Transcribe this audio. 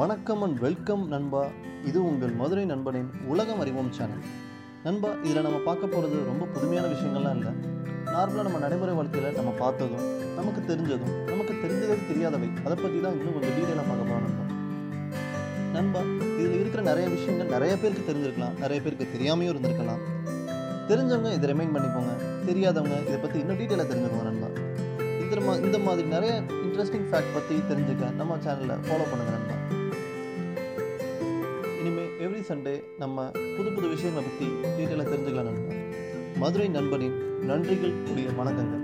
வணக்கம் and welcome நண்பா. இது உங்கள் மதுரை நண்பனின் உலகம் அறிவோம் சேனல் நண்பா இதில் நம்ம பார்க்க போகிறது ரொம்ப புதுமையான விஷயங்கள்லாம் இல்லை. நார்மலாக நம்ம நடைமுறை வாழ்க்கையில் நம்ம பார்த்ததும் நமக்கு தெரிஞ்சதும் நமக்கு தெரிஞ்சதே தெரியாதவை. அதை பற்றி தான் இன்னும் கொஞ்சம் டீட்டெயிலாக பார்க்க போகிறோம் நண்பா. நண்பா இதில் இருக்கிற நிறைய விஷயங்கள் நிறைய பேருக்கு தெரிஞ்சிருக்கலாம். நிறைய பேருக்கு தெரியாமையும் இருந்திருக்கலாம். தெரிஞ்சவங்க இதை ரிமைண்ட் பண்ணிக்கோங்க. தெரியாதவங்க இதை பற்றி இன்னும் டீட்டெயிலாக தெரிஞ்சுக்கோங்க நண்பா. இந்த மா இந்த மாதிரி நிறைய இன்ட்ரெஸ்டிங் ஃபேக்ட் பற்றி தெரிஞ்சுக்க நம்ம சேனலில் ஃபாலோ பண்ணுங்க நண்பா. எவ்ரி சண்டே நம்ம புது புது விஷயங்களை பற்றி டீட்டெயிலாக தெரிஞ்சுக்கலாம் நண்பா. மதுரை நண்பனின் நன்றிகள் கூடிய வணக்கங்கள்.